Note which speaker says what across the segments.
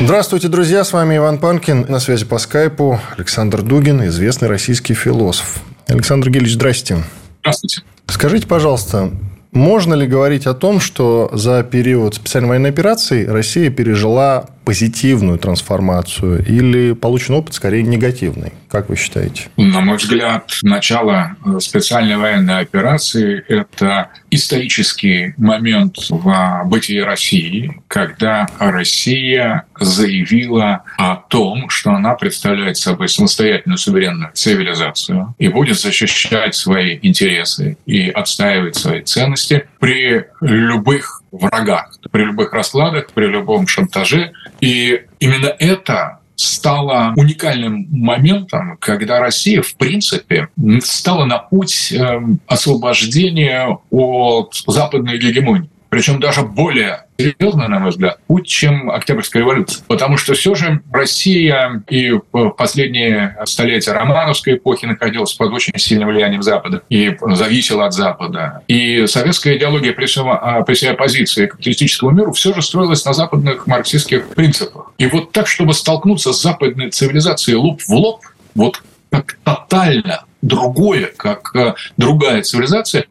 Speaker 1: Здравствуйте, друзья, с вами Иван Панкин. На связи по скайпу Александр Дугин, известный российский философ. Александр Гельевич, здрасте.
Speaker 2: Здравствуйте.
Speaker 1: Скажите, пожалуйста, можно ли говорить о том, что за период специальной военной операции Россия пережила позитивную трансформацию или получен опыт скорее негативный? Как вы считаете?
Speaker 2: На мой взгляд, начало э, специальной военной операции – это исторический момент в бытии России, когда Россия заявила о том, что она представляет собой самостоятельную суверенную цивилизацию и будет защищать свои интересы и отстаивать свои ценности при любых врагах, при любых раскладах, при любом шантаже. И именно это стало уникальным моментом, когда Россия, в принципе, стала на путь эм, освобождения от западной гегемонии причем даже более серьезно, на мой взгляд, путь, чем Октябрьская революция. Потому что все же Россия и в последние столетия романовской эпохи находилась под очень сильным влиянием Запада и зависела от Запада. И советская идеология при, а, всей оппозиции капиталистическому миру все же строилась на западных марксистских принципах. И вот так, чтобы столкнуться с западной цивилизацией лоб в лоб, вот как тотально другое, как э, другая цивилизация,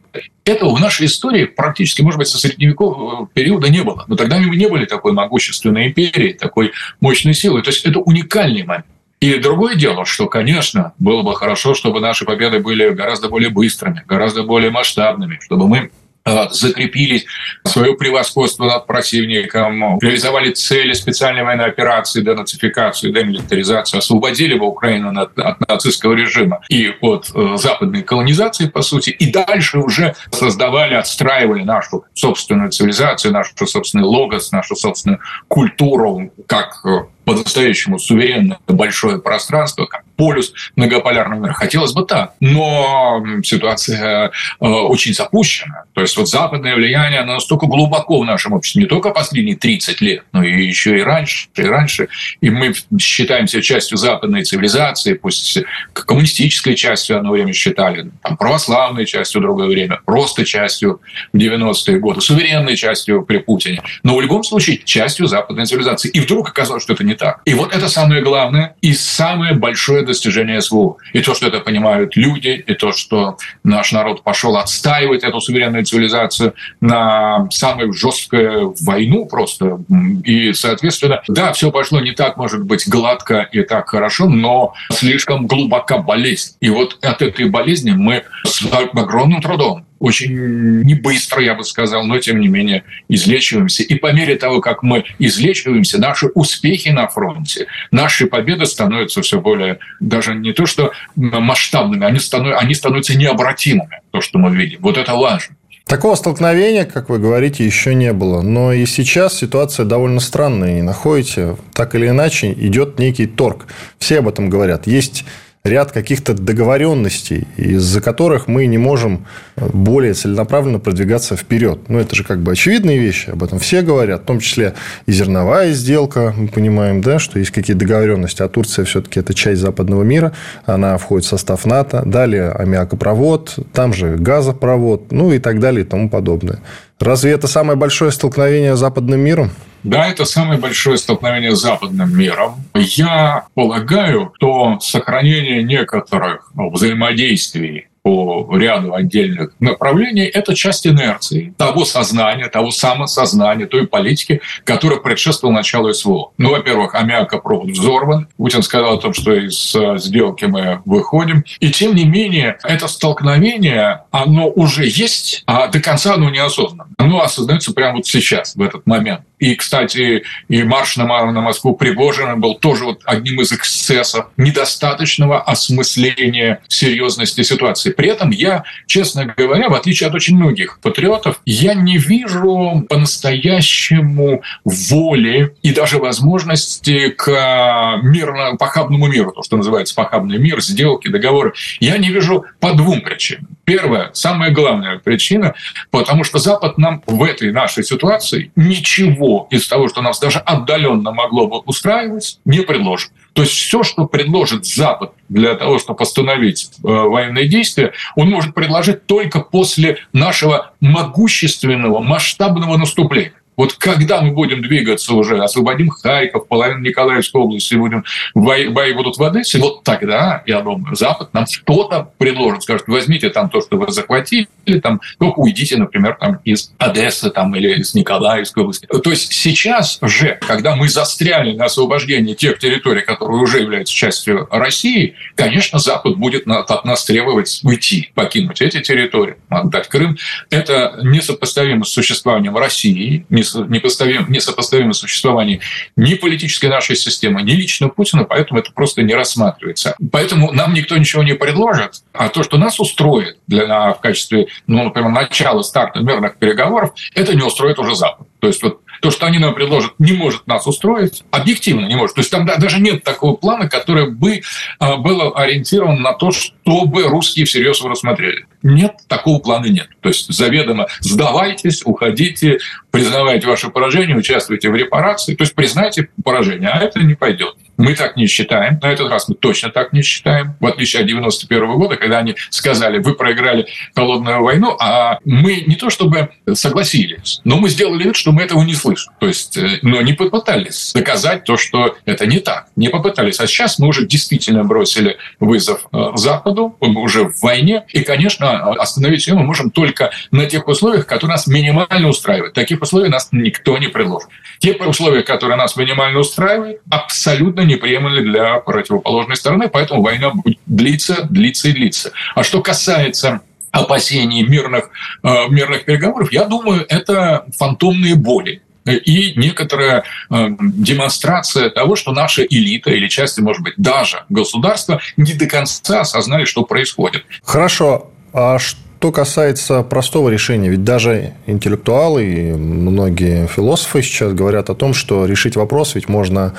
Speaker 2: этого в нашей истории практически, может быть, со средневекового периода не было. Но тогда мы не были такой могущественной империей, такой мощной силой. То есть это уникальный момент. И другое дело, что, конечно, было бы хорошо, чтобы наши победы были гораздо более быстрыми, гораздо более масштабными, чтобы мы Э, закрепили свое превосходство над противником, реализовали цели специальной военной операции, денацификацию, демилитаризацию, освободили бы Украину от, от нацистского режима и от э, западной колонизации, по сути, и дальше уже создавали, отстраивали нашу собственную цивилизацию, нашу собственный логос, нашу собственную культуру, как э, по-настоящему суверенное большое пространство, как полюс многополярного мира. Хотелось бы так, но ситуация э, очень запущена. То есть вот западное влияние оно настолько глубоко в нашем обществе, не только последние 30 лет, но и еще и раньше, и раньше. И мы считаемся частью западной цивилизации, пусть коммунистической частью одно время считали, там, православной частью другое время, просто частью в 90-е годы, суверенной частью при Путине. Но в любом случае частью западной цивилизации. И вдруг оказалось, что это не так. И вот это самое главное и самое большое достижение СВО. И то, что это понимают люди, и то, что наш народ пошел отстаивать эту суверенную цивилизацию на самую жесткую войну просто. И, соответственно, да, все пошло не так, может быть, гладко и так хорошо, но слишком глубока болезнь. И вот от этой болезни мы с огромным трудом очень не быстро, я бы сказал, но тем не менее излечиваемся. И по мере того, как мы излечиваемся, наши успехи на фронте, наши победы становятся все более, даже не то что масштабными, они, становятся, они становятся необратимыми, то, что мы видим. Вот это важно.
Speaker 1: Такого столкновения, как вы говорите, еще не было. Но и сейчас ситуация довольно странная, не находите? Так или иначе, идет некий торг. Все об этом говорят. Есть ряд каких-то договоренностей, из-за которых мы не можем более целенаправленно продвигаться вперед. Ну, это же как бы очевидные вещи, об этом все говорят, в том числе и зерновая сделка, мы понимаем, да, что есть какие-то договоренности, а Турция все-таки это часть западного мира, она входит в состав НАТО, далее аммиакопровод, там же газопровод, ну и так далее и тому подобное. Разве это самое большое столкновение с западным миром?
Speaker 2: Да, это самое большое столкновение с западным миром. Я полагаю, что сохранение некоторых взаимодействий по ряду отдельных направлений, это часть инерции, того сознания, того самосознания, той политики, которая предшествовала началу СВО. Ну, во-первых, аммиакопровод взорван. Путин сказал о том, что из э, сделки мы выходим. И тем не менее, это столкновение, оно уже есть, а до конца оно не осознано. Оно осознается прямо вот сейчас, в этот момент. И, кстати, и марш на, на Москву Пригожина был тоже вот одним из эксцессов недостаточного осмысления серьезности ситуации. При этом я, честно говоря, в отличие от очень многих патриотов, я не вижу по-настоящему воли и даже возможности к мирно похабному миру, то, что называется похабный мир, сделки, договоры. Я не вижу по двум причинам. Первая, самая главная причина, потому что Запад нам в этой нашей ситуации ничего из того, что нас даже отдаленно могло бы устраивать, не предложит. То есть все, что предложит Запад для того, чтобы остановить э, военные действия, он может предложить только после нашего могущественного, масштабного наступления. Вот когда мы будем двигаться уже, освободим Харьков, половину Николаевской области, будем, бои, бои будут в Одессе, вот тогда, я думаю, Запад нам что-то предложит, скажет, возьмите там то, что вы захватили, там, только уйдите, например, там, из Одессы там, или из Николаевской области. То есть сейчас же, когда мы застряли на освобождении тех территорий, которые уже являются частью России, конечно, Запад будет от нас требовать уйти, покинуть эти территории, отдать Крым. Это несопоставимо с существованием России, не несопоставимо, несопоставимо существование ни политической нашей системы, ни лично Путина, поэтому это просто не рассматривается. Поэтому нам никто ничего не предложит, а то, что нас устроит для, в качестве, ну, например, начала старта мирных переговоров, это не устроит уже Запад. То есть вот то, что они нам предложат, не может нас устроить, объективно не может. То есть там даже нет такого плана, который бы а, был ориентирован на то, чтобы русские всерьез его рассмотрели. Нет, такого плана нет. То есть заведомо сдавайтесь, уходите, признавайте ваше поражение, участвуйте в репарации, то есть признайте поражение, а это не пойдет. Мы так не считаем. На этот раз мы точно так не считаем. В отличие от 91 года, когда они сказали, вы проиграли холодную войну, а мы не то чтобы согласились, но мы сделали вид, что мы этого не слышим. То есть, э, но не попытались доказать то, что это не так. Не попытались. А сейчас мы уже действительно бросили вызов э, Западу, мы уже в войне. И, конечно, остановить ее мы можем только на тех условиях, которые нас минимально устраивают. Таких условий нас никто не предложит. Те условия, которые нас минимально устраивают, абсолютно неприемлемы для противоположной стороны, поэтому война будет длиться, длиться и длиться. А что касается опасений мирных, э, мирных переговоров, я думаю, это фантомные боли и некоторая э, демонстрация того, что наша элита или части, может быть, даже государства не до конца осознали, что происходит.
Speaker 1: Хорошо. А что касается простого решения, ведь даже интеллектуалы и многие философы сейчас говорят о том, что решить вопрос ведь можно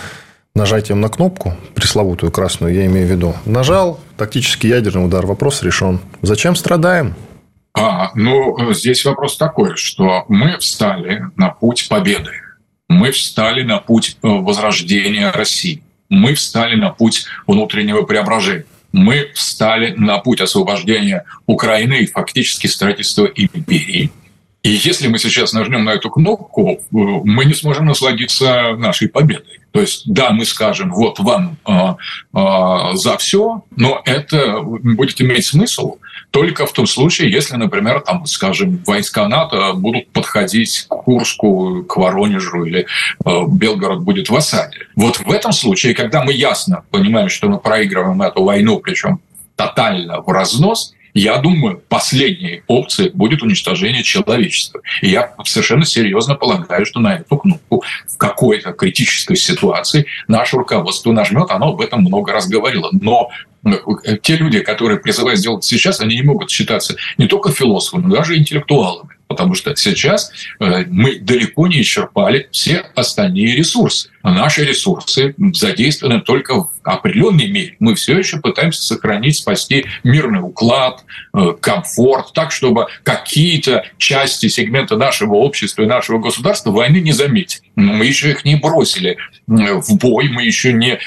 Speaker 1: нажатием на кнопку, пресловутую красную, я имею в виду, нажал, тактический ядерный удар, вопрос решен. Зачем страдаем?
Speaker 2: А, ну, здесь вопрос такой, что мы встали на путь победы. Мы встали на путь э, возрождения России. Мы встали на путь внутреннего преображения. Мы встали на путь освобождения Украины и фактически строительства империи. И если мы сейчас нажмем на эту кнопку, э, мы не сможем насладиться нашей победой. То есть, да, мы скажем, вот вам э, э, за все, но это будет иметь смысл только в том случае, если, например, там, скажем, войска НАТО будут подходить к Курску, к Воронежу или э, Белгород будет в осаде. Вот в этом случае, когда мы ясно понимаем, что мы проигрываем эту войну, причем тотально в разнос, я думаю, последней опцией будет уничтожение человечества. И я совершенно серьезно полагаю, что на эту кнопку в какой-то критической ситуации наше руководство нажмет. Оно об этом много раз говорило. Но э, те люди, которые призывают сделать сейчас, они не могут считаться не только философами, но даже интеллектуалами. Потому что сейчас э, мы далеко не исчерпали все остальные ресурсы. Наши ресурсы задействованы только в определенной мере. Мы все еще пытаемся сохранить, спасти мирный уклад, э, комфорт, так, чтобы какие-то части, сегмента нашего общества и нашего государства войны не заметили. Мы еще их не бросили в бой, мы еще не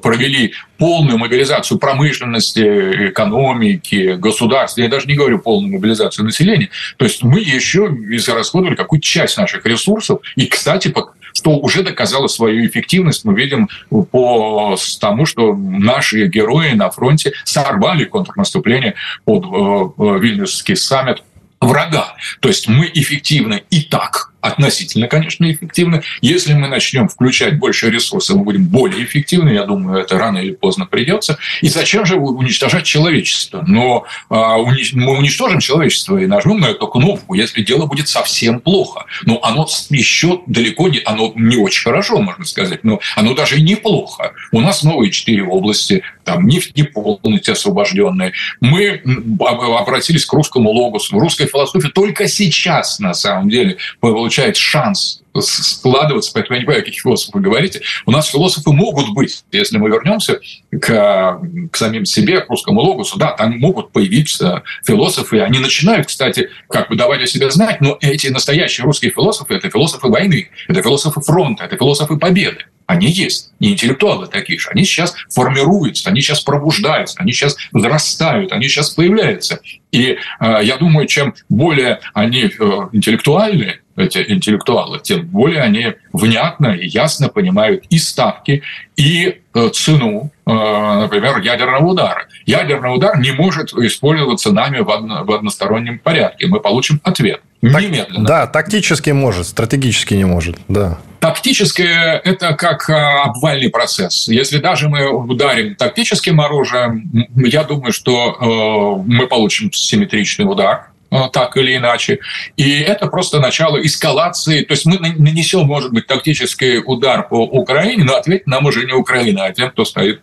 Speaker 2: провели полную мобилизацию промышленности, экономики, государства. Я даже не говорю полную мобилизацию населения. То есть мы еще израсходовали какую-то часть наших ресурсов. И, кстати, что уже доказало свою эффективность, мы видим по тому, что наши герои на фронте сорвали контрнаступление под э, э, Вильнюсский саммит врага. То есть мы эффективны и так относительно, конечно, эффективны. Если мы начнем включать больше ресурсов, мы будем более эффективны. Я думаю, это рано или поздно придется. И зачем же уничтожать человечество? Но а, мы уничтожим человечество и нажмем на эту кнопку, если дело будет совсем плохо. Но оно еще далеко не, оно не очень хорошо, можно сказать, но оно даже и неплохо. У нас новые четыре области, там нефть не полностью освобожденная. Мы обратились к русскому логосу. В русской философии только сейчас, на самом деле, получает шанс складываться, поэтому я не понимаю, о каких философах вы говорите. У нас философы могут быть, если мы вернемся к, к самим себе, к русскому логосу, да, там могут появиться философы, они начинают, кстати, как бы давать о себе знать, но эти настоящие русские философы – это философы войны, это философы фронта, это философы победы. Они есть. И интеллектуалы такие же. Они сейчас формируются, они сейчас пробуждаются, они сейчас взрастают, они сейчас появляются. И э, я думаю, чем более они э, интеллектуальны, эти интеллектуалы, тем более они внятно и ясно понимают и ставки, и э, цену, э, например, ядерного удара. Ядерный удар не может использоваться нами в, одно, в одностороннем порядке. Мы получим ответ немедленно.
Speaker 1: Да, тактически может, стратегически не может, да.
Speaker 2: Тактически это как э, обвальный процесс. Если даже мы ударим тактическим оружием, я думаю, что мы получим симметричный удар так или иначе. И это просто начало эскалации. То есть мы нанесем, может быть, тактический удар по Украине, но ответить нам уже не Украина, а тем, кто стоит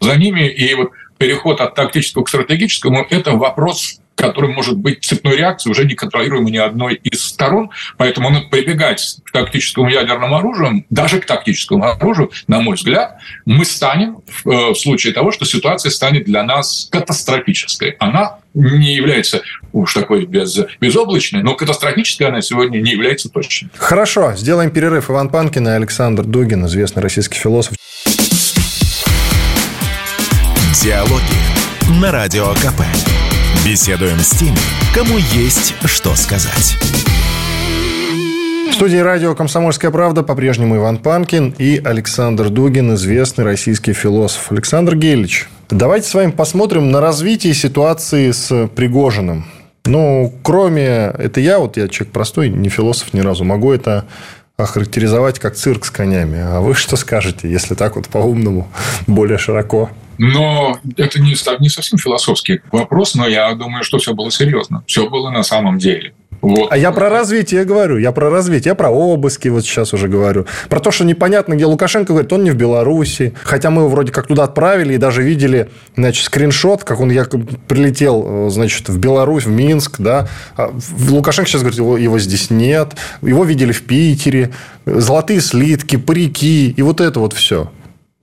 Speaker 2: за ними. И вот переход от тактического к стратегическому – это вопрос который может быть цепной реакцией, уже не контролируемой ни одной из сторон. Поэтому надо прибегать к тактическому ядерному оружию, даже к тактическому оружию, на мой взгляд, мы станем в э, случае того, что ситуация станет для нас катастрофической. Она не является уж такой без, безоблачной, но катастрофической она сегодня не является точно.
Speaker 1: Хорошо, сделаем перерыв. Иван Панкин и Александр Дугин, известный российский философ.
Speaker 3: Диалоги на Радио КП. Беседуем с теми, кому есть что сказать.
Speaker 1: В студии радио «Комсомольская правда» по-прежнему Иван Панкин и Александр Дугин, известный российский философ. Александр Гелич, давайте с вами посмотрим на развитие ситуации с Пригожиным. Ну, кроме... Это я, вот я человек простой, не философ ни разу, могу это охарактеризовать как цирк с конями. А вы что скажете, если так вот по-умному, более широко?
Speaker 2: Но это не, не совсем философский вопрос, но я думаю, что все было серьезно. Все было на самом деле.
Speaker 1: Вот. А я про развитие говорю, я про развитие, я про обыски вот сейчас уже говорю. Про то, что непонятно, где Лукашенко говорит, он не в Беларуси. Хотя мы его вроде как туда отправили и даже видели, значит, скриншот, как он якобы прилетел, значит, в Беларусь, в Минск, да. А Лукашенко сейчас говорит, его, его здесь нет. Его видели в Питере. Золотые слитки, парики и вот это вот все.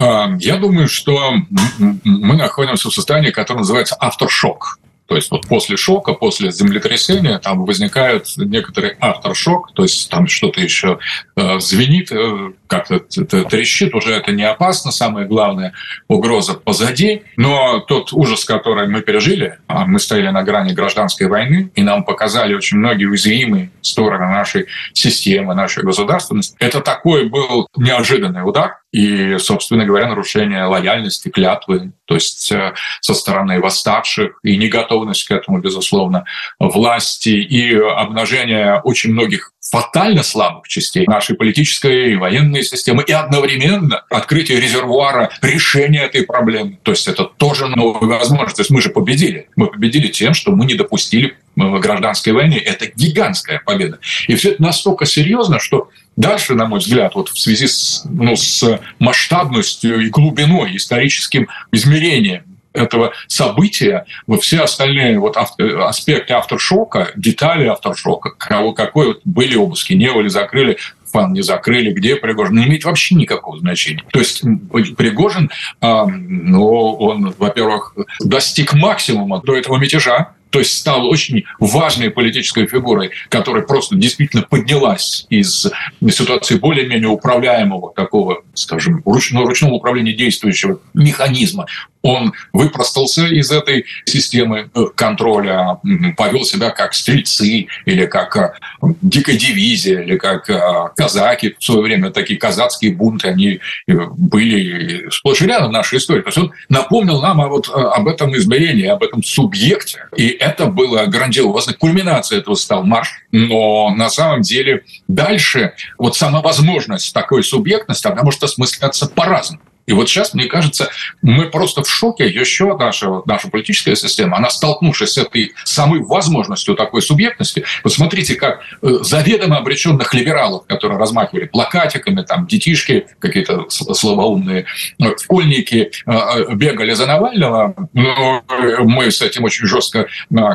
Speaker 2: А, я думаю, что мы находимся в состоянии, которое называется авторшок. То есть вот после шока, после землетрясения там возникает некоторый авторшок, то есть там что-то еще э, звенит, э, как-то трещит, уже это не опасно, самое главное, угроза позади. Но тот ужас, который мы пережили, а мы стояли на грани гражданской войны, и нам показали очень многие уязвимые стороны нашей системы, нашей государственности, это такой был неожиданный удар, и, собственно говоря, нарушение лояльности, клятвы, то есть э, со стороны восставших, и неготовность к этому, безусловно, власти, и обнажение очень многих фатально слабых частей нашей политической и военной системы, и одновременно открытие резервуара решения этой проблемы. То есть это тоже новая возможность. То есть мы же победили. Мы победили тем, что мы не допустили э, гражданской войны. Это гигантская победа. И все это настолько серьезно, что Дальше, на мой взгляд, вот в связи с, ну, с масштабностью и глубиной, историческим измерением этого события, вот все остальные вот аспекты авторшока, детали авторшока, кого, какой вот были обыски, не были, закрыли, фан не закрыли, где Пригожин, не имеет вообще никакого значения. То есть Пригожин, э, ну, он, во-первых, достиг максимума до этого мятежа, то есть стал очень важной политической фигурой, которая просто действительно поднялась из ситуации более-менее управляемого такого, скажем, ручного, ручного управления действующего механизма Он выпростался из этой системы э, контроля, повел себя как стрельцы или как э, дикая дивизия, или как э, казаки. В свое время такие казацкие бунты, они были сплошь и рядом в нашей истории. То есть он напомнил нам вот об этом измерении, об этом субъекте. И это было грандиозно. Кульминацией этого стал марш. Но на самом деле дальше вот сама возможность такой субъектности, она может осмысляться по-разному. И вот сейчас, мне кажется, мы просто в шоке. Еще наша, наша политическая система, она столкнувшись с этой самой возможностью такой субъектности, посмотрите, как э, заведомо обреченных либералов, которые размахивали плакатиками, там детишки какие-то слабоумные, э, школьники э, бегали за Навального, но мы с этим очень жестко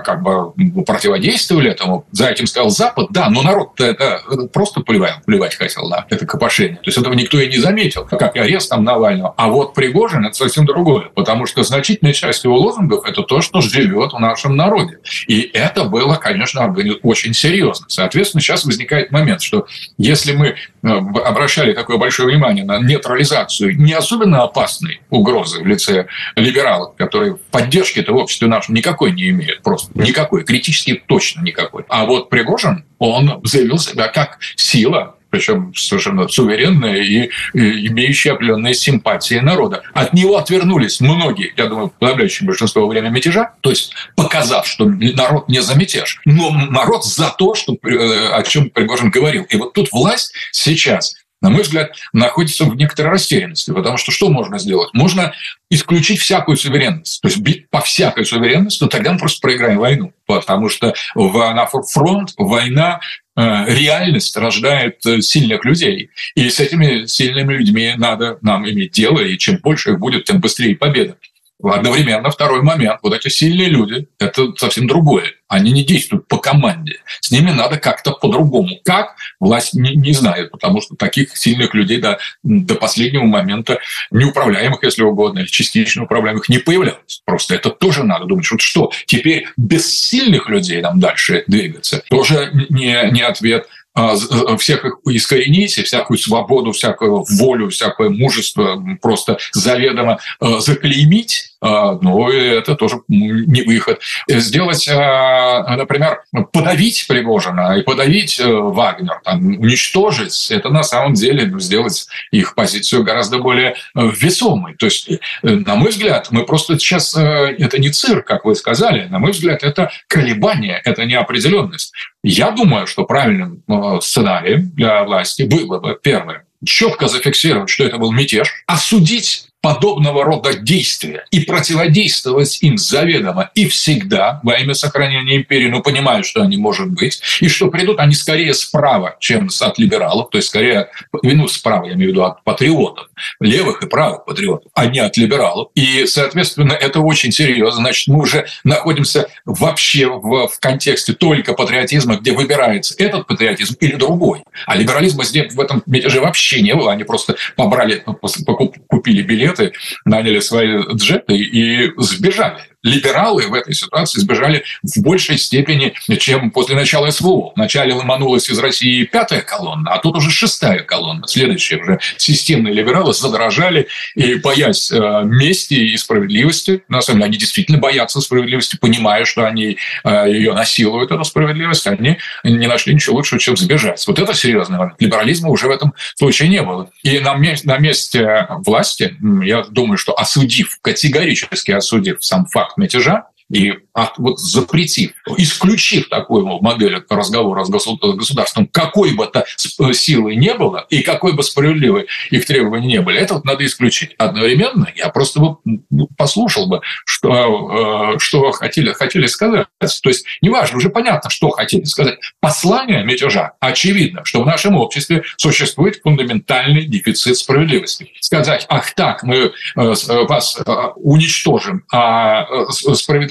Speaker 2: как бы противодействовали этому. За этим стоял Запад, да, но народ это просто плевать, плевать хотел на это копошение. То есть этого никто и не заметил, как и арест там Навального Навального. А вот Пригожин – это совсем другое, потому что значительная часть его лозунгов – это то, что живет в нашем народе. И это было, конечно, очень серьезно. Соответственно, сейчас возникает момент, что если мы э, обращали такое большое внимание на нейтрализацию не особенно опасной угрозы в лице либералов, которые поддержки-то в обществе нашем никакой не имеют, просто никакой, критически точно никакой. А вот Пригожин, он заявил себя как сила, причем совершенно суверенная и, имеющая определенные симпатии народа. От него отвернулись многие, я думаю, подавляющее большинство во время мятежа, то есть показав, что народ не за мятеж, но народ за то, что, э, о чем Пригожин говорил. И вот тут власть сейчас на мой взгляд, находится в некоторой растерянности. Потому что что можно сделать? Можно исключить всякую суверенность. То есть бить по всякой суверенности, но тогда мы просто проиграем войну. Потому что на фронт война реальность рождает э, сильных людей. И с этими сильными людьми надо нам иметь дело, и чем больше их будет, тем быстрее победа. Одновременно второй момент. Вот эти сильные люди – это совсем другое. Они не действуют по команде. С ними надо как-то по-другому. Как? Власть не, не знает, потому что таких сильных людей до, до последнего момента неуправляемых, если угодно, или частично управляемых не появлялось. Просто это тоже надо думать. Вот что, теперь без сильных людей нам дальше двигаться? Тоже не, не ответ. А, э, всех их искоренить, всякую свободу, всякую волю, всякое мужество просто заведомо э, заклеймить, ну, это тоже не выход. Сделать, а, например, подавить Пригожина и подавить э, Вагнер, там, уничтожить, это на самом деле сделать их позицию гораздо более весомой. То есть, на мой взгляд, мы просто сейчас, это не цирк, как вы сказали, на мой взгляд, это колебание, это неопределенность. Я думаю, что правильным э, сценарием для власти было бы, первое, четко зафиксировать, что это был мятеж, осудить подобного рода действия и противодействовать им заведомо и всегда во имя сохранения империи, но понимают, что они может быть, и что придут они скорее справа, чем от либералов, то есть скорее, ну, справа, я имею в виду от патриотов, левых и правых патриотов, а не от либералов. И, соответственно, это очень серьезно. Значит, мы уже находимся вообще в, в контексте только патриотизма, где выбирается этот патриотизм или другой. А либерализма здесь в этом мятеже вообще не было. Они просто побрали, купили билет билеты, наняли свои джеты и сбежали либералы в этой ситуации сбежали в большей степени, чем после начала СВО. Вначале ломанулась из России пятая колонна, а тут уже шестая колонна. Следующие уже системные либералы задрожали и, боясь э, мести и справедливости, на самом деле они действительно боятся справедливости, понимая, что они э, ее насилуют, эту справедливость, они не нашли ничего лучшего, чем сбежать. Вот это серьезный момент. Либерализма уже в этом случае не было. И на, на месте власти, я думаю, что осудив, категорически осудив сам факт мятежа и от, вот запретив, исключив такую модель разговора с государством, какой бы то э, силы не было и какой бы справедливой их требования не были, это вот надо исключить. Одновременно я просто бы ну, послушал бы, что, э, что хотели, хотели сказать. То есть, неважно, уже понятно, что хотели сказать. Послание мятежа очевидно, что в нашем обществе существует фундаментальный дефицит справедливости. Сказать, ах так, мы э, вас уничтожим, а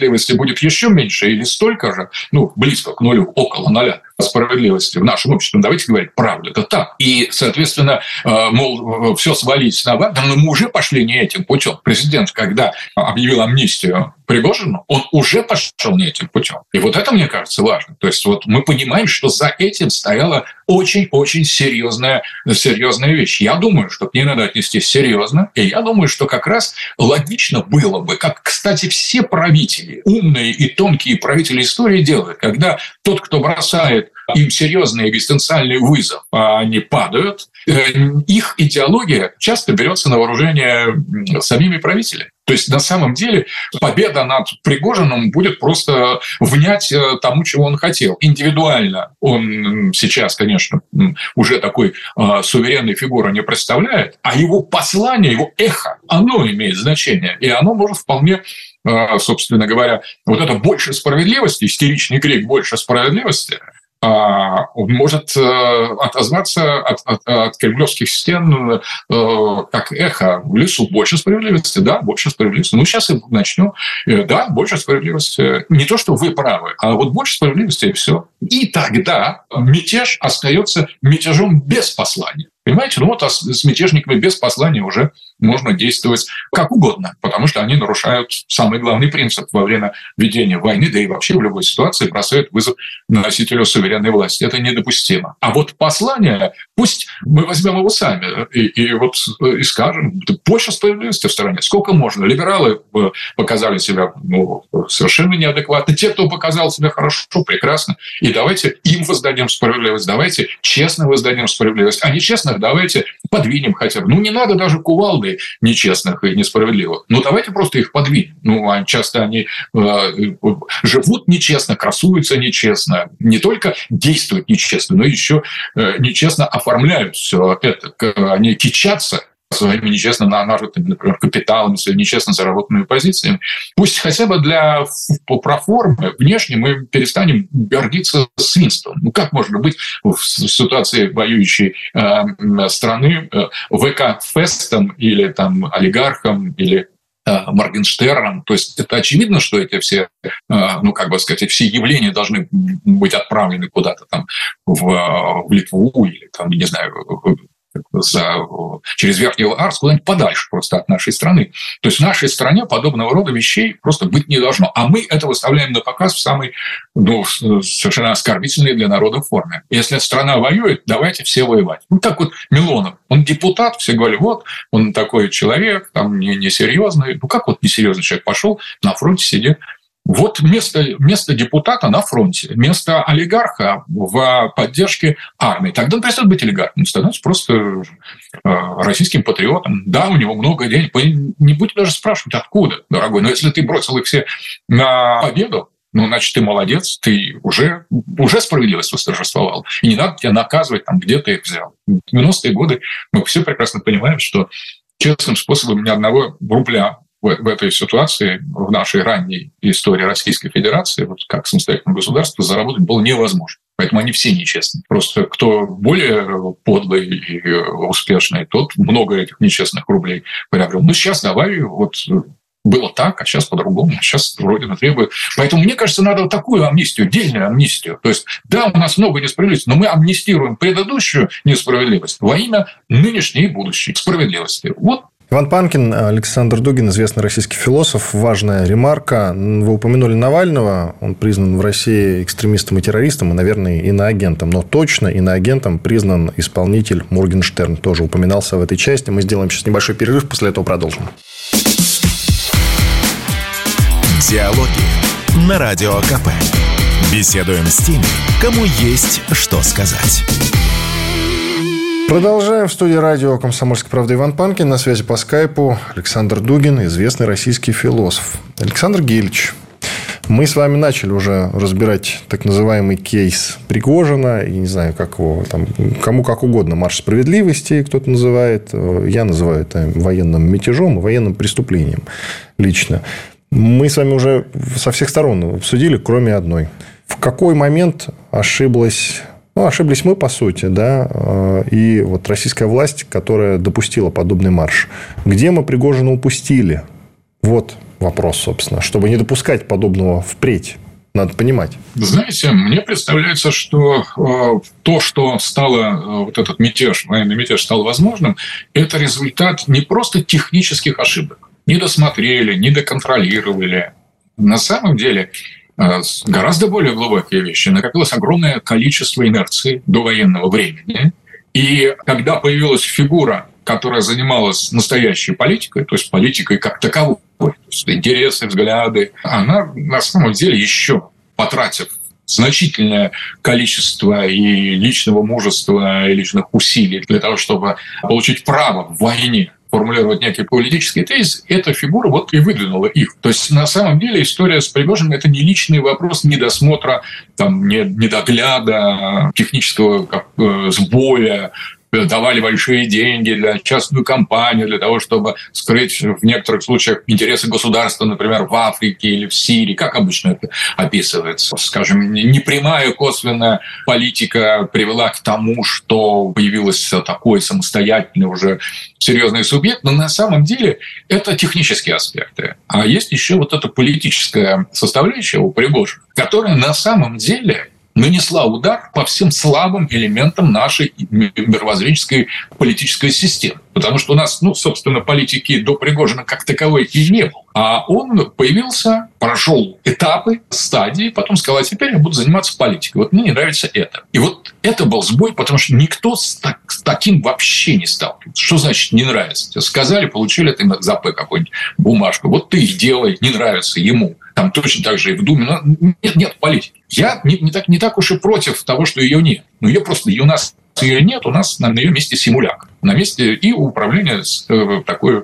Speaker 2: справедливости будет еще меньше или столько же, ну, близко к нулю, около нуля, справедливости в нашем обществе. Ну, давайте говорить правду, это так. И, соответственно, э, мол, все свалить на Вагнер, но мы уже пошли не этим путем. Президент, когда объявил амнистию Пригожину, он уже пошел не этим путем. И вот это, мне кажется, важно. То есть вот мы понимаем, что за этим стояла очень-очень серьезная, серьезная вещь. Я думаю, что к ней надо отнестись серьезно. И я думаю, что как раз логично было бы, как, кстати, все правители, умные и тонкие правители истории делают, когда тот, кто бросает им серьезный экзистенциальный вызов, а они падают, э, их идеология часто берется на вооружение самими правителями. То есть на самом деле победа над Пригожиным будет просто внять э, тому, чего он хотел. Индивидуально он сейчас, конечно, уже такой э, суверенной фигуры не представляет, а его послание, его эхо, оно имеет значение. И оно может вполне э, собственно говоря, вот это больше справедливости, истеричный крик больше справедливости – может э, отозваться от, от, от кремлевских стен э, как эхо в лесу. Больше справедливости, да, больше справедливости. Ну, сейчас и начнем. Э, да, больше справедливости. Не то, что вы правы, а вот больше справедливости и все. И тогда мятеж остается мятежом без послания. Понимаете, ну вот а с мятежниками без послания уже можно действовать как угодно, потому что они нарушают самый главный принцип во время ведения войны, да и вообще в любой ситуации бросают вызов носителю суверенной власти. Это недопустимо. А вот послание, пусть мы возьмем его сами и, и вот и скажем, больше справедливости в стране. Сколько можно? Либералы э, показали себя ну, совершенно неадекватно. Те, кто показал себя хорошо, прекрасно. И давайте им воздадим справедливость, давайте честно воздадим справедливость. А нечестных давайте подвинем хотя бы. Ну, не надо даже кувалды полной нечестных и несправедливых. Ну, давайте просто их подвинем. Ну, а часто они э, живут нечестно, красуются нечестно, не только действуют нечестно, но еще э, нечестно оформляют все это. Они кичатся своими нечестно нажитыми, например, капиталами, своими нечестно заработанными позициями. Пусть хотя бы для проформы внешне мы перестанем гордиться свинством. Ну, как можно быть в ситуации воюющей э, страны э, ВК-фестом или там олигархом или э, Моргенштерном. То есть это очевидно, что эти все, э, ну, как бы сказать, все явления должны быть отправлены куда-то там в, в Литву или там, не знаю, за, через Верхний Арс куда-нибудь подальше просто от нашей страны. То есть в нашей стране подобного рода вещей просто быть не должно. А мы это выставляем на показ в самой ну, совершенно оскорбительной для народа форме. Если страна воюет, давайте все воевать. Ну, так вот Милонов, он депутат, все говорили, вот, он такой человек, там, не, несерьезный. Ну, как вот несерьезный человек пошел на фронте сидит вот место, место депутата на фронте, место олигарха в поддержке армии. Тогда он перестает быть олигархом, он становится просто э, российским патриотом. Да, у него много денег. Не будете даже спрашивать, откуда, дорогой. Но если ты бросил их все на победу, ну, значит, ты молодец, ты уже, уже справедливость восторжествовал. И не надо тебя наказывать, там, где ты их взял. В 90-е годы мы все прекрасно понимаем, что честным способом ни одного рубля в, в этой ситуации, в нашей ранней истории Российской Федерации, вот как самостоятельного государства, заработать было невозможно. Поэтому они все нечестны. Просто кто более подлый и успешный, тот много этих нечестных рублей приобрел. Ну, сейчас давай вот было так, а сейчас по-другому. Сейчас Родина требует. Поэтому, мне кажется, надо вот такую амнистию, дельную амнистию. То есть, да, у нас много несправедливости, но мы амнистируем предыдущую несправедливость во имя нынешней и будущей справедливости. Вот
Speaker 1: Иван Панкин, Александр Дугин, известный российский философ. Важная ремарка. Вы упомянули Навального. Он признан в России экстремистом и террористом, и, наверное, иноагентом. Но точно иноагентом признан исполнитель Моргенштерн. Тоже упоминался в этой части. Мы сделаем сейчас небольшой перерыв, после этого продолжим.
Speaker 3: Диалоги на Радио КП. Беседуем с теми, кому есть что сказать.
Speaker 1: Продолжаем в студии радио «Комсомольская правда» Иван Панкин. На связи по скайпу Александр Дугин, известный российский философ. Александр Гельч, мы с вами начали уже разбирать так называемый кейс Пригожина. И не знаю, как его там, кому как угодно. Марш справедливости кто-то называет. Я называю это военным мятежом военным преступлением лично. Мы с вами уже со всех сторон обсудили, кроме одной. В какой момент ошиблась ну, ошиблись мы, по сути, да, э, и вот российская власть, которая допустила подобный марш. Где мы Пригожина упустили? Вот вопрос, собственно, чтобы не допускать подобного впредь. Надо понимать.
Speaker 2: Знаете, мне представляется, что э, то, что стало, э, вот этот мятеж, военный мятеж стал возможным, это результат не просто технических ошибок. Не досмотрели, не доконтролировали. На самом деле гораздо более глубокие вещи. Накопилось огромное количество инерции до военного времени. И когда появилась фигура которая занималась настоящей политикой, то есть политикой как таковой, то есть интересы, взгляды, она на самом деле еще потратив значительное количество и личного мужества, и личных усилий для того, чтобы получить право в войне формулировать некий политический тезис, эта фигура вот и выдвинула их. То есть, на самом деле, история с Пригожиным – это не личный вопрос недосмотра, там, недогляда, технического как, э, сбоя, давали большие деньги для частную компанию, для того, чтобы скрыть в некоторых случаях интересы государства, например, в Африке или в Сирии, как обычно это описывается. Скажем, непрямая косвенная политика привела к тому, что появился такой самостоятельный уже серьезный субъект, но на самом деле это технические аспекты. А есть еще вот эта политическая составляющая у Пригожина, которая на самом деле нанесла удар по всем слабым элементам нашей мировоззренческой политической системы. Потому что у нас, ну, собственно, политики до Пригожина как таковой и не было. А он появился, прошел этапы, стадии, потом сказал, а теперь я буду заниматься политикой. Вот мне не нравится это. И вот это был сбой, потому что никто с, так, с таким вообще не сталкивался. Что значит не нравится? Сказали, получили это на ЗАП какую-нибудь бумажку. Вот ты их делай, не нравится ему. Там точно так же и в Думе. Но нет, нет политики. Я не, не, так, не так уж и против того, что ее нет. Но ее просто ее у нас ее нет, у нас на ее месте симуляк. На месте и управление, э, такое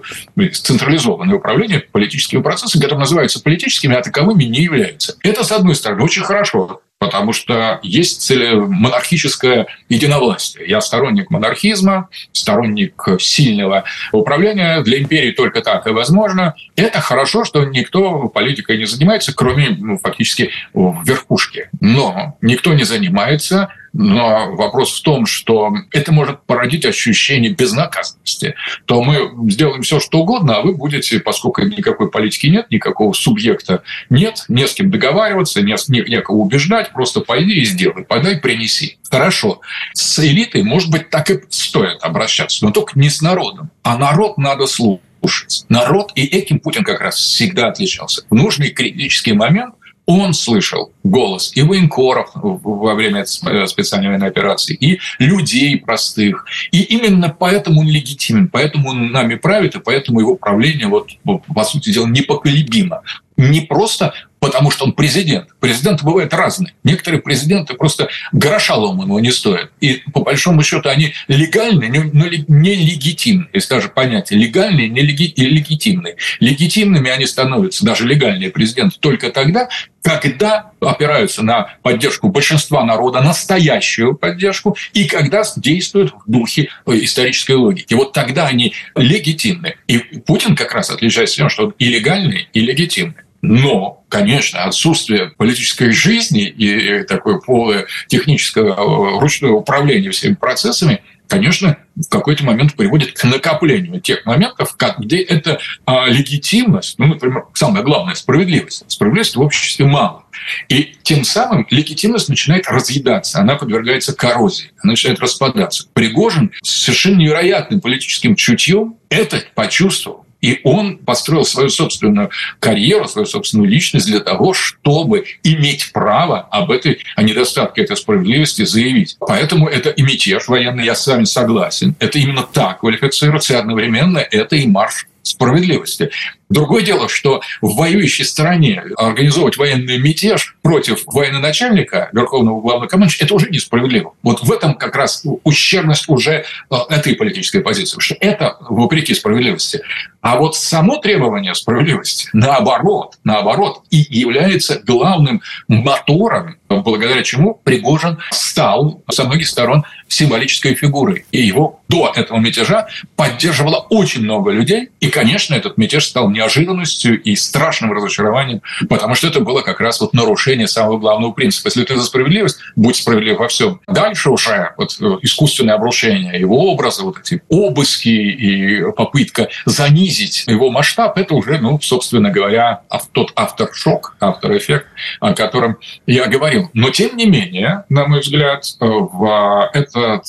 Speaker 2: централизованное управление политическими процессами, которые называются политическими, а таковыми не являются. Это, с одной стороны, очень хорошо потому что есть монархическое единовластие. Я сторонник монархизма, сторонник сильного управления. Для империи только так и возможно. Это хорошо, что никто политикой не занимается, кроме ну, фактически верхушки. Но никто не занимается но вопрос в том, что это может породить ощущение безнаказанности. То мы сделаем все, что угодно, а вы будете, поскольку никакой политики нет, никакого субъекта нет, не с кем договариваться, не, не, некого убеждать, просто пойди и сделай, подай, принеси. Хорошо. С элитой, может быть, так и стоит обращаться, но только не с народом. А народ надо слушать народ, и этим Путин как раз всегда отличался. В нужный критический момент он слышал голос и военкоров во время специальной военной операции, и людей простых. И именно поэтому он легитимен, поэтому он нами правит, и поэтому его правление, вот, по сути дела, непоколебимо. Не просто потому что он президент. Президенты бывают разные. Некоторые президенты просто гроша ломаного не стоят. И по большому счету они легальны, но нелегитимны. Есть даже понятие легальные и легитимные. Легитимными они становятся, даже легальные президенты, только тогда, когда опираются на поддержку большинства народа, настоящую поддержку, и когда действуют в духе исторической логики. Вот тогда они легитимны. И Путин как раз отличается тем, что он и легальный, и легитимный. Но, конечно, отсутствие политической жизни и такое полное технического ручное управление всеми процессами, конечно, в какой-то момент приводит к накоплению тех моментов, где эта легитимность, ну, например, самое главное, справедливость. Справедливости в обществе мало. И тем самым легитимность начинает разъедаться, она подвергается коррозии, она начинает распадаться. Пригожин с совершенно невероятным политическим чутьем это почувствовал. И он построил свою собственную карьеру, свою собственную личность для того, чтобы иметь право об этой, о недостатке этой справедливости заявить. Поэтому это и мятеж военный, я с вами согласен. Это именно так квалифицируется, и одновременно это и марш справедливости. Другое дело, что в воюющей стране организовывать военный мятеж против военачальника, верховного главнокомандующего, это уже несправедливо. Вот в этом как раз ущербность уже э, этой политической позиции, что это вопреки справедливости. А вот само требование справедливости, наоборот, наоборот, и является главным мотором, благодаря чему Пригожин стал со многих сторон символической фигурой. И его до этого мятежа поддерживало очень много людей. И, конечно, этот мятеж стал не неожиданностью и страшным разочарованием, потому что это было как раз вот нарушение самого главного принципа. Если ты за справедливость, будь справедлив во всем. Дальше уже вот э, искусственное обрушение его образа, вот эти обыски и попытка занизить его масштаб, это уже, ну, собственно говоря, тот авторшок, автор-эффект, о котором я говорил. Но, тем не менее, на мой взгляд, э, в этот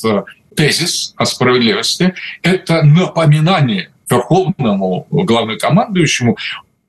Speaker 2: тезис о справедливости – это напоминание верховному главнокомандующему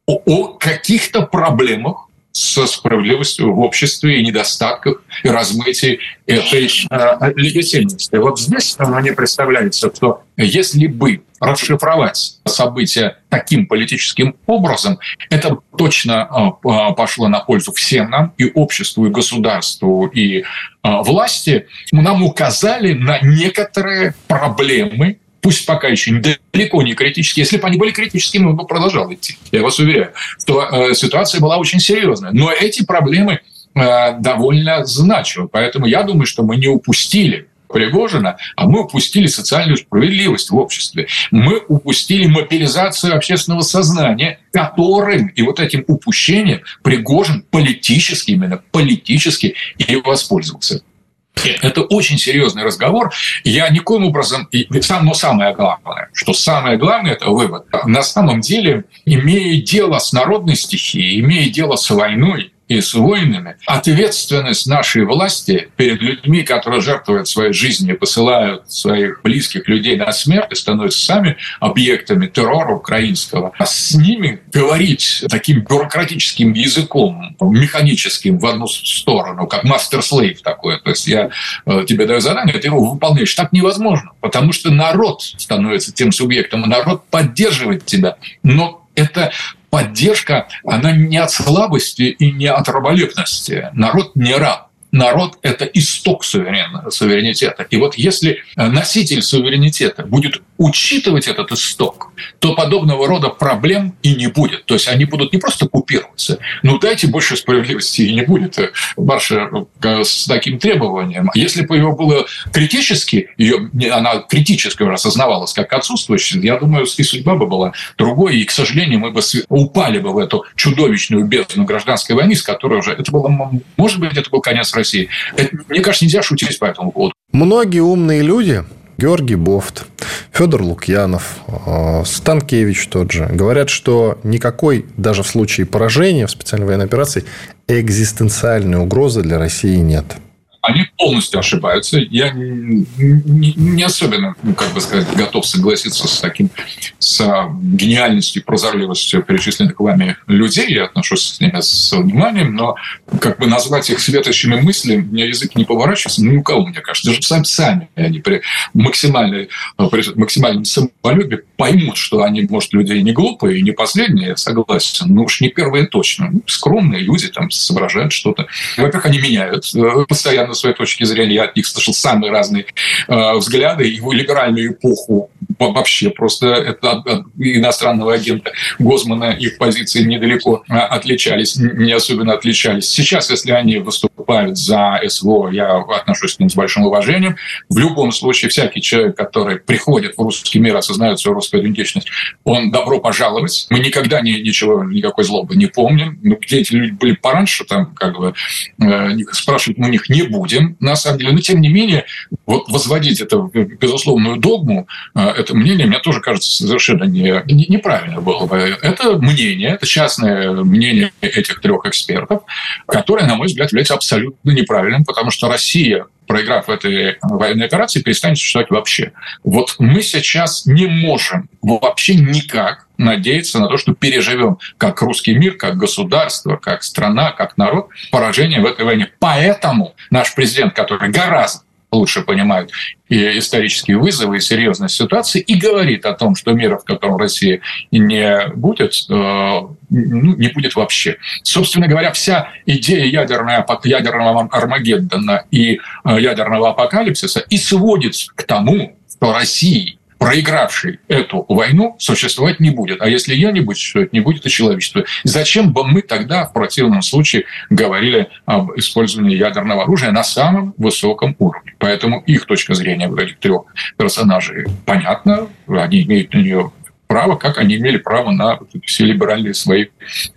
Speaker 2: о, о каких-то проблемах со справедливостью в обществе и недостатках и размытии этой э, легитимности. Вот здесь мне представляется, что если бы расшифровать события таким политическим образом, это точно э, пошло на пользу всем нам, и обществу, и государству, и э, власти. Нам указали на некоторые проблемы пусть пока еще далеко не критические. Если бы они были критическими, мы бы продолжал идти. Я вас уверяю, что э, ситуация была очень серьезная. Но эти проблемы э, довольно значимы. Поэтому я думаю, что мы не упустили Пригожина, а мы упустили социальную справедливость в обществе. Мы упустили мобилизацию общественного сознания, которым и вот этим упущением Пригожин политически, именно политически и воспользовался. Это очень серьезный разговор. Я никоим образом... Но самое главное, что самое главное, это вывод. На самом деле, имея дело с народной стихией, имея дело с войной, и с воинами, ответственность нашей власти перед людьми, которые жертвуют своей жизнью, посылают своих близких людей на смерть и становятся сами объектами террора украинского, а с ними говорить таким бюрократическим языком, механическим в одну сторону, как мастер-слейв такой, то есть я э, тебе даю задание, ты его выполняешь, так невозможно, потому что народ становится тем субъектом, народ поддерживает тебя, но это поддержка, она не от слабости и не от раболепности. Народ не раб народ – это исток суверенитета. И вот если носитель суверенитета будет учитывать этот исток, то подобного рода проблем и не будет. То есть они будут не просто купироваться, ну дайте больше справедливости и не будет марша э, с таким требованием. Если бы его было критически, ее, она критически осознавалась как отсутствующая, я думаю, и судьба бы была другой, и, к сожалению, мы бы упали бы в эту чудовищную бездну гражданской войны, с которой уже... Это было, может быть, это был конец России. Это, мне кажется, нельзя шутить по этому поводу.
Speaker 1: Многие умные люди, Георгий Бофт, Федор Лукьянов, э, Станкевич тот же, говорят, что никакой, даже в случае поражения в специальной военной операции, экзистенциальной угрозы для России нет
Speaker 2: они полностью ошибаются. Я не, особенно, ну, как бы сказать, готов согласиться с таким, с гениальностью и прозорливостью перечисленных вами людей. Я отношусь с ними с вниманием, но как бы назвать их светочими мыслями, меня язык не поворачивается, ну, ни у кого, мне кажется. Даже сами, сами они при максимальной, при максимальном самолюбии поймут, что они, может, людей не глупые и не последние, я согласен, но уж не первые точно. Ну, скромные люди там соображают что-то. Во-первых, они меняют э, постоянно на своей точке зрения, я от них слышал самые разные э, взгляды, в либеральную эпоху вообще просто это от, от иностранного агента Гозмана их позиции недалеко э, отличались, не особенно отличались. Сейчас, если они выступают за СВО, я отношусь к ним с большим уважением. В любом случае, всякий человек, который приходит в русский мир, осознает свою русскую идентичность, он добро пожаловать. Мы никогда ни, ничего, никакой злобы не помним. Ну, где эти люди были пораньше, там, как бы, э, спрашивать мы них не будем будем, на самом деле. Но, тем не менее, вот возводить это в безусловную догму, э, это мнение, мне тоже кажется, совершенно не, не, неправильно было бы. Это мнение, это частное мнение этих трех экспертов, которое, на мой взгляд, является абсолютно неправильным, потому что Россия проиграв в этой военной операции, перестанет существовать вообще. Вот мы сейчас не можем вообще никак надеяться на то, что переживем как русский мир, как государство, как страна, как народ поражение в этой войне. Поэтому наш президент, который гораздо лучше понимает и исторические вызовы, и серьезность ситуации, и говорит о том, что мира, в котором Россия не будет, э, ну, не будет вообще. Собственно говоря, вся идея ядерного, ядерного Армагеддона и э, ядерного апокалипсиса и сводится к тому, что России проигравший эту войну, существовать не будет. А если я не буду существовать, не будет и человечества. Зачем бы мы тогда в противном случае говорили об использовании ядерного оружия на самом высоком уровне? Поэтому их точка зрения вот этих трех персонажей понятна, они имеют на нее право, как они имели право на все либеральные свои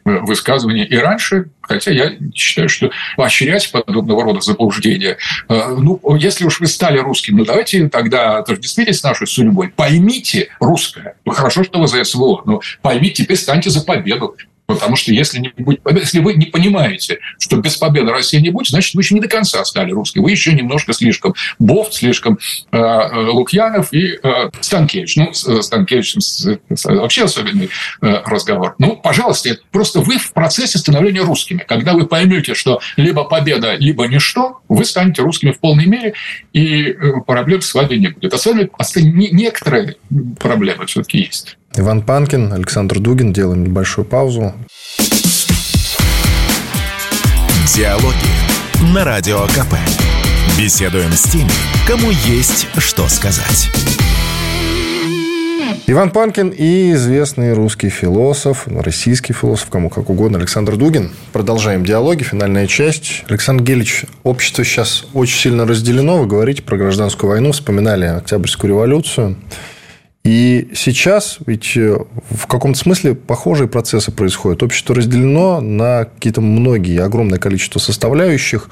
Speaker 2: высказывания. И раньше, хотя я считаю, что поощрять подобного рода заблуждения, ну, если уж вы стали русским, ну, давайте тогда отождествитесь с нашей судьбой, поймите русское, ну, хорошо, что вы за СВО, но поймите, теперь станьте за победу, Потому что если, не будет если вы не понимаете, что без победы России не будет, значит, вы еще не до конца стали русским. Вы еще немножко слишком Бофт, слишком э, э Лукьянов и э, Станкевич. Ну, Станкевичем с, вообще особенный э, разговор. Ну, пожалуйста, просто вы в процессе становления русскими. Когда вы поймете, что либо победа, либо ничто, вы станете русскими в полной мере, и э, проблем с вами не будет. Особенно некоторые проблемы все-таки есть.
Speaker 1: Иван Панкин, Александр Дугин. Делаем небольшую паузу.
Speaker 3: Диалоги на Радио КП. Беседуем с теми, кому есть что сказать.
Speaker 1: Иван Панкин и известный русский философ, российский философ, кому как угодно, Александр Дугин. Продолжаем диалоги, финальная часть. Александр Гелич, общество сейчас очень сильно разделено. Вы говорите про гражданскую войну, вспоминали Октябрьскую революцию. И сейчас ведь э, в каком-то смысле похожие процессы происходят. Общество разделено на какие-то многие, огромное количество составляющих.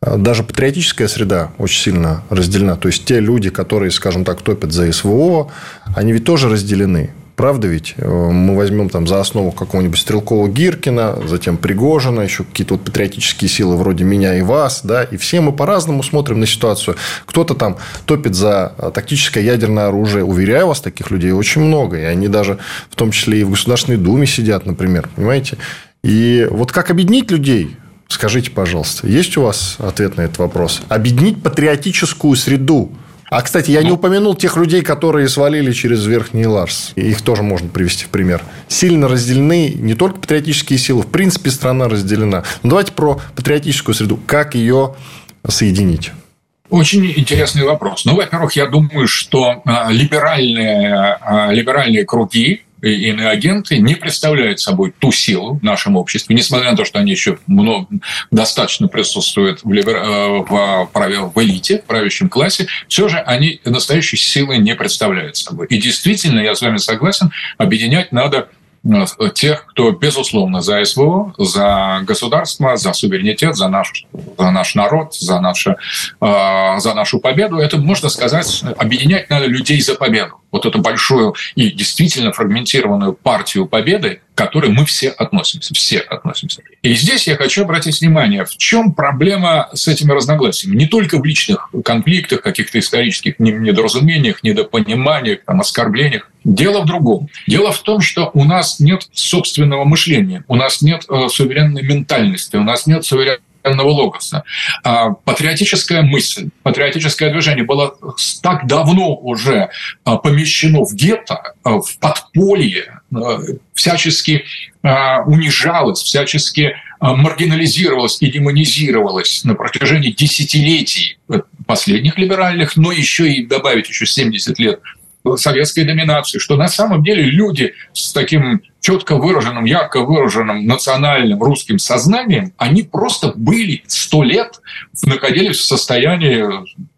Speaker 1: Э, даже патриотическая среда очень сильно разделена. То есть, те люди, которые, скажем так, топят за СВО, они ведь тоже разделены. Правда ведь? Э, мы возьмем там за основу какого-нибудь Стрелкова Гиркина, затем Пригожина, еще какие-то вот патриотические силы вроде меня и вас, да, и все мы по-разному смотрим на ситуацию. Кто-то там топит за э, тактическое ядерное оружие. Уверяю вас, таких людей очень много. И они даже в том числе и в Государственной Думе сидят, например, понимаете? И вот как объединить людей? Скажите, пожалуйста, есть у вас ответ на этот вопрос? Объединить патриотическую среду – а, кстати, я не ну. упомянул тех людей, которые свалили через Верхний Ларс. Их тоже можно привести в пример. Сильно разделены не только патриотические силы, в принципе, страна разделена. Но давайте про патриотическую среду. Как ее соединить?
Speaker 2: Очень интересный вопрос. Ну, во-первых, я думаю, что а, либеральные, а, либеральные круги, и иноагенты не представляют собой ту силу в нашем обществе, несмотря на то, что они еще много, достаточно присутствуют в, либер... Э, в, в, элите, в правящем классе, все же они настоящей силы не представляют собой. И действительно, я с вами согласен, объединять надо тех, кто, безусловно, за СВО, за государство, за суверенитет, за наш, за наш народ, за, наше, э, за нашу победу. Это, можно сказать, объединять надо людей за победу. Вот эту большую и действительно фрагментированную партию победы, которой мы все относимся, все относимся. И здесь я хочу обратить внимание, в чем проблема с этими разногласиями. Не только в личных конфликтах, каких-то исторических недоразумениях, недопониманиях, там, оскорблениях, Дело в другом. Дело в том, что у нас нет собственного мышления, у нас нет э, суверенной ментальности, у нас нет суверенного логоса. А патриотическая мысль, патриотическое движение было так давно уже а, помещено в гетто, а, в подполье, всячески унижалось, всячески маргинализировалось и демонизировалось на протяжении десятилетий последних либеральных, но еще и добавить еще 70 лет советской доминации, что на самом деле люди с таким четко выраженным, ярко выраженным национальным русским сознанием, они просто были сто лет, находились в состоянии,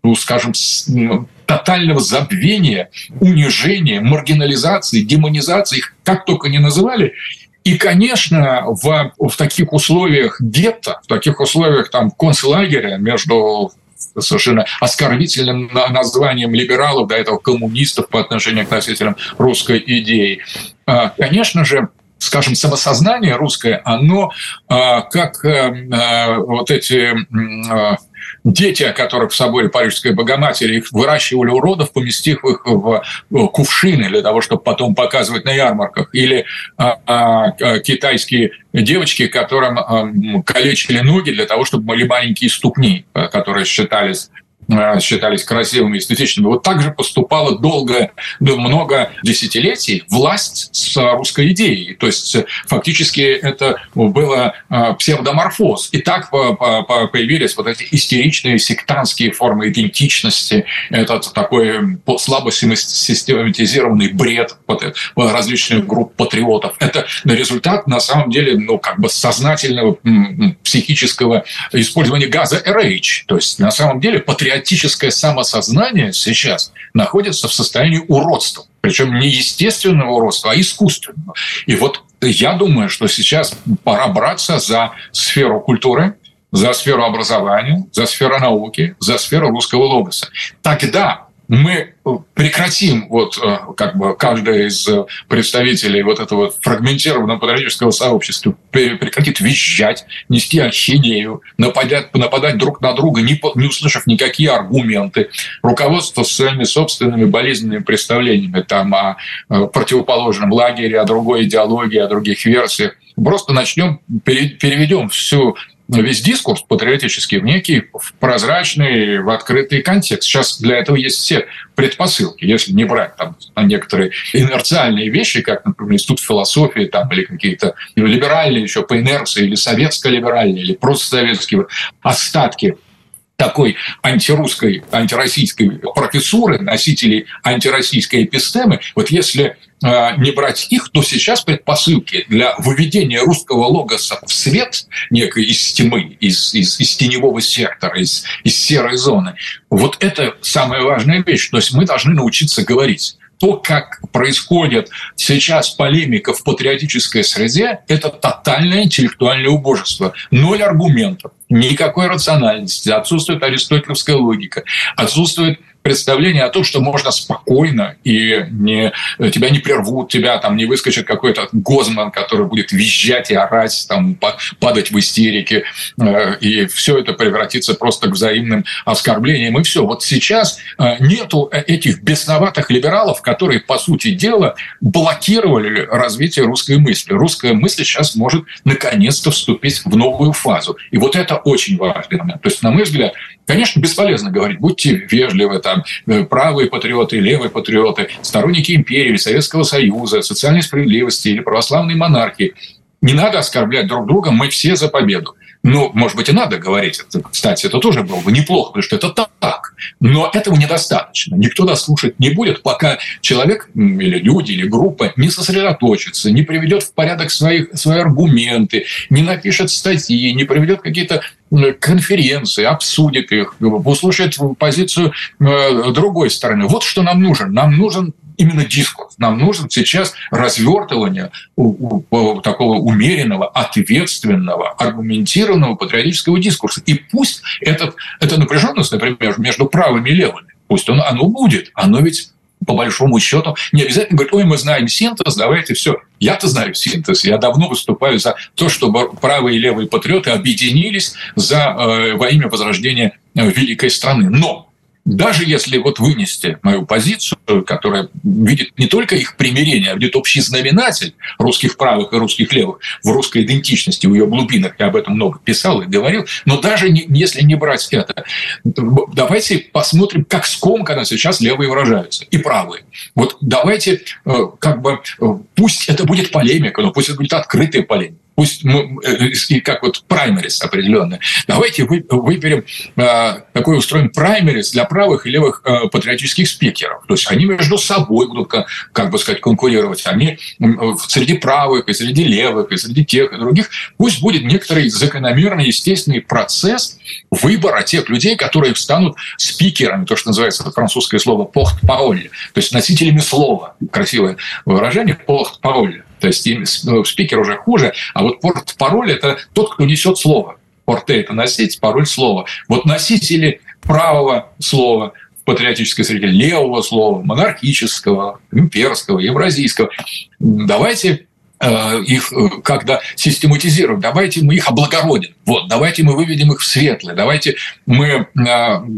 Speaker 2: ну, скажем, тотального забвения, унижения, маргинализации, демонизации, их как только не называли, и, конечно, в, в таких условиях гетто, в таких условиях там концлагеря между совершенно оскорбительным названием либералов, до этого коммунистов по отношению к носителям русской идеи. А, конечно же, скажем, самосознание русское, оно а, как э, а, вот эти дети, о которых в соборе Парижской Богоматери, их выращивали уродов, поместив их в кувшины для того, чтобы потом показывать на ярмарках. Или а, а, китайские девочки, которым а, калечили ноги для того, чтобы были маленькие ступни, которые считались Э, считались красивыми, эстетичными. Вот так же поступала долго, много десятилетий власть с русской идеей. То есть фактически это было э, псевдоморфоз. И так появились вот эти истеричные сектантские формы идентичности, этот такой слабо систематизированный бред различных групп патриотов. Это результат, на самом деле, ну, как бы сознательного психического использования газа RH. То есть, на самом деле, патриотизм патриотическое самосознание сейчас находится в состоянии уродства. Причем не естественного уродства, а искусственного. И вот я думаю, что сейчас пора браться за сферу культуры, за сферу образования, за сферу науки, за сферу русского логоса. Тогда мы прекратим вот э, как бы каждый из представителей вот этого фрагментированного патриотического сообщества прекратит визжать, нести ахинею, нападать, нападать друг на друга, не, не услышав никакие аргументы, руководство своими собственными болезненными представлениями там, о э, противоположном лагере, о другой идеологии, о других версиях. Просто начнем, переведем всю весь дискурс патриотический в некий в прозрачный, в открытый контекст. Сейчас для этого есть все предпосылки. Если не брать там некоторые инерциальные вещи, как, например, институт философии там, или какие-то либеральные еще по инерции, или советско-либеральные, или просто советские остатки такой антирусской, антироссийской профессуры, носителей антироссийской эпистемы, вот если не брать их, то сейчас предпосылки для выведения русского логоса в свет некой из тьмы, из, из, из теневого сектора, из, из серой зоны, вот это самая важная вещь. То есть мы должны научиться говорить то, как происходит сейчас полемика в патриотической среде, это тотальное интеллектуальное убожество. Ноль аргументов, никакой рациональности, отсутствует аристотелевская логика, отсутствует представление о том, что можно спокойно и не, тебя не прервут, тебя там не выскочит какой-то гозман, который будет визжать и орать, там, падать в истерике, э, и все это превратится просто к взаимным оскорблениям, и все. Вот сейчас э, нету этих бесноватых либералов, которые, по сути дела, блокировали развитие русской мысли. Русская мысль сейчас может наконец-то вступить в новую фазу. И вот это очень важный момент. То есть, на мой взгляд, конечно, бесполезно говорить, будьте вежливы, там, там э, правые патриоты, левые патриоты, сторонники империи Советского Союза, социальной справедливости или православной монархии. Не надо оскорблять друг друга, мы все за победу. Ну, может быть, и надо говорить. Кстати, это тоже было бы неплохо, потому что это так. Но этого недостаточно. Никто нас слушать не будет, пока человек или люди, или группа не сосредоточится, не приведет в порядок свои, свои аргументы, не напишет статьи, не приведет какие-то конференции, обсудит их, услышит позицию э, другой стороны. Вот что нам нужен. Нам нужен именно дискурс. Нам нужно сейчас развертывание такого умеренного, ответственного, аргументированного патриотического дискурса. И пусть этот, эта напряженность, например, между правыми и левыми, пусть он, оно будет, оно ведь по большому счету, не обязательно говорить, ой, мы знаем синтез, давайте все. Я-то знаю синтез, я давно выступаю за то, чтобы правые и левые патриоты объединились за, э, во имя возрождения э, великой страны. Но даже если вот вынести мою позицию, которая видит не только их примирение, а видит общий знаменатель русских правых и русских левых в русской идентичности, в ее глубинах, я об этом много писал и говорил, но даже не, если не брать это, давайте посмотрим, как скомканно сейчас левые выражаются и правые. Вот давайте э, как бы, э, пусть это будет полемика, но пусть это будет открытая полемика пусть мы, э, и как вот праймерис определенный. Давайте выберем э, такой устроим праймерис для правых и левых э, патриотических спикеров. То есть они между собой будут, как бы сказать, конкурировать. Они среди правых, и среди левых, и среди тех, и других. Пусть будет некоторый закономерный, естественный процесс выбора тех людей, которые станут спикерами, то, что называется французское слово «порт-пароль», то есть носителями слова. Красивое выражение «порт-пароль». То есть ну, спикер уже хуже, а вот порт-пароль – это тот, кто несет слово. Порте – это носить, пароль – слово. Вот носители правого слова в патриотической среде, левого слова, монархического, имперского, евразийского. Давайте э, их э, когда систематизируем, давайте мы их облагородим, вот, давайте мы выведем их в светлое, давайте мы э,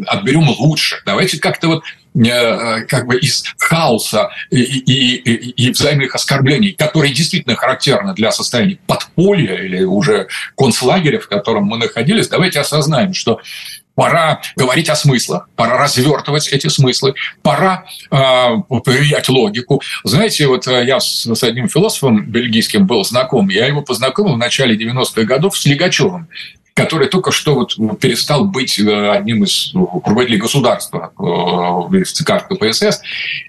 Speaker 2: отберем лучше, давайте как-то вот как бы из хаоса и, и, и, и взаимных оскорблений, которые действительно характерны для состояния подполья или уже концлагеря, в котором мы находились, давайте осознаем, что Пора говорить о смыслах, пора развертывать эти смыслы, пора э, проверять логику. Знаете, вот э, я с, с одним философом бельгийским был знаком, я его познакомил в начале 90-х годов с Лигачевым который только что вот перестал быть э, одним из руководителей государства э, в ЦК КПСС.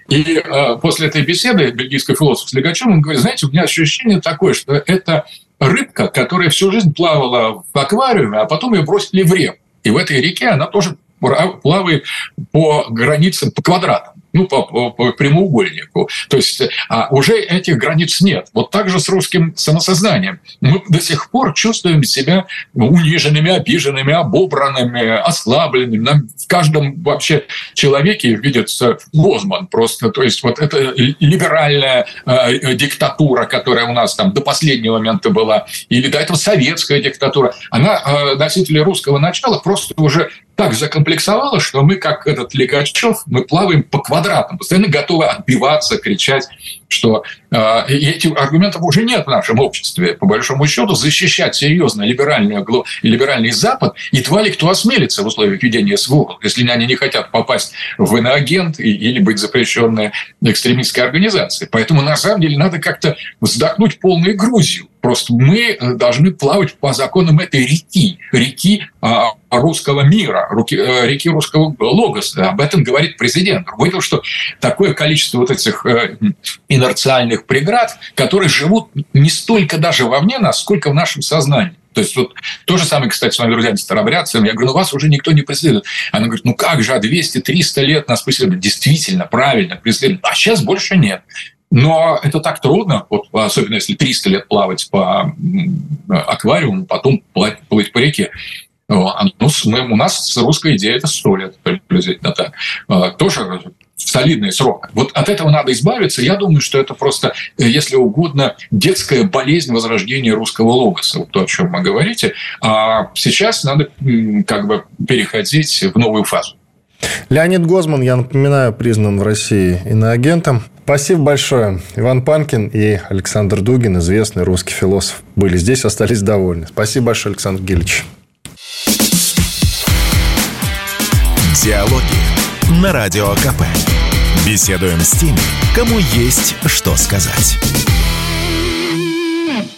Speaker 2: И э, после этой беседы бельгийский философ с он говорит, знаете, у меня ощущение такое, что это рыбка, которая всю жизнь плавала в аквариуме, а потом ее бросили в реку. И в этой реке она тоже плавает по границам, по квадратам ну, по, по, по прямоугольнику. То есть а уже этих границ нет. Вот так же с русским самосознанием. Мы до сих пор чувствуем себя униженными, обиженными, обобранными, ослабленными. Нам в каждом вообще человеке видится Гозман просто. То есть вот эта либеральная э, диктатура, которая у нас там до последнего момента была, или до этого советская диктатура, она э, носители русского начала просто уже так закомплексовала, что мы, как этот Ликачев, мы плаваем по квадратам, постоянно готовы отбиваться, кричать, что э, этих аргументов уже нет в нашем обществе. По большому счету, защищать серьезно либеральный, либеральный Запад едва ли кто осмелится в условиях ведения СВО, если они не хотят попасть в иноагент или быть запрещенной экстремистской организацией. Поэтому, на самом деле, надо как-то вздохнуть полной Грузию Просто мы э, должны плавать по законам этой реки, реки а, русского мира, э, реки русского логоса. Об этом говорит президент. Другое что такое количество вот этих э, инерциальных преград, которые живут не столько даже вовне нас, сколько в нашем сознании. То есть вот то же самое, кстати, с вами, друзья, старобрядцами. Я говорю, ну вас уже никто не преследует. Она говорит, ну как же, а 200-300 лет нас преследуют. Действительно, правильно, преследуют. А сейчас больше нет. Но это так трудно, вот, особенно если 300 лет плавать по аквариуму, потом плыть, плыть по реке. Ну, мы, у нас русская идея это 100 лет приблизительно так. А, тоже солидный срок. Вот от этого надо избавиться. Я думаю, что это просто, если угодно, детская болезнь возрождения русского логоса, вот то, о чем вы говорите. А сейчас надо как бы переходить в новую фазу.
Speaker 1: Леонид Гозман, я напоминаю, признан в России иноагентом. Спасибо большое. Иван Панкин и Александр Дугин, известный русский философ, были здесь, остались довольны. Спасибо большое, Александр Гильевич.
Speaker 3: Диалоги на Радио КП. Беседуем с теми, кому есть что сказать.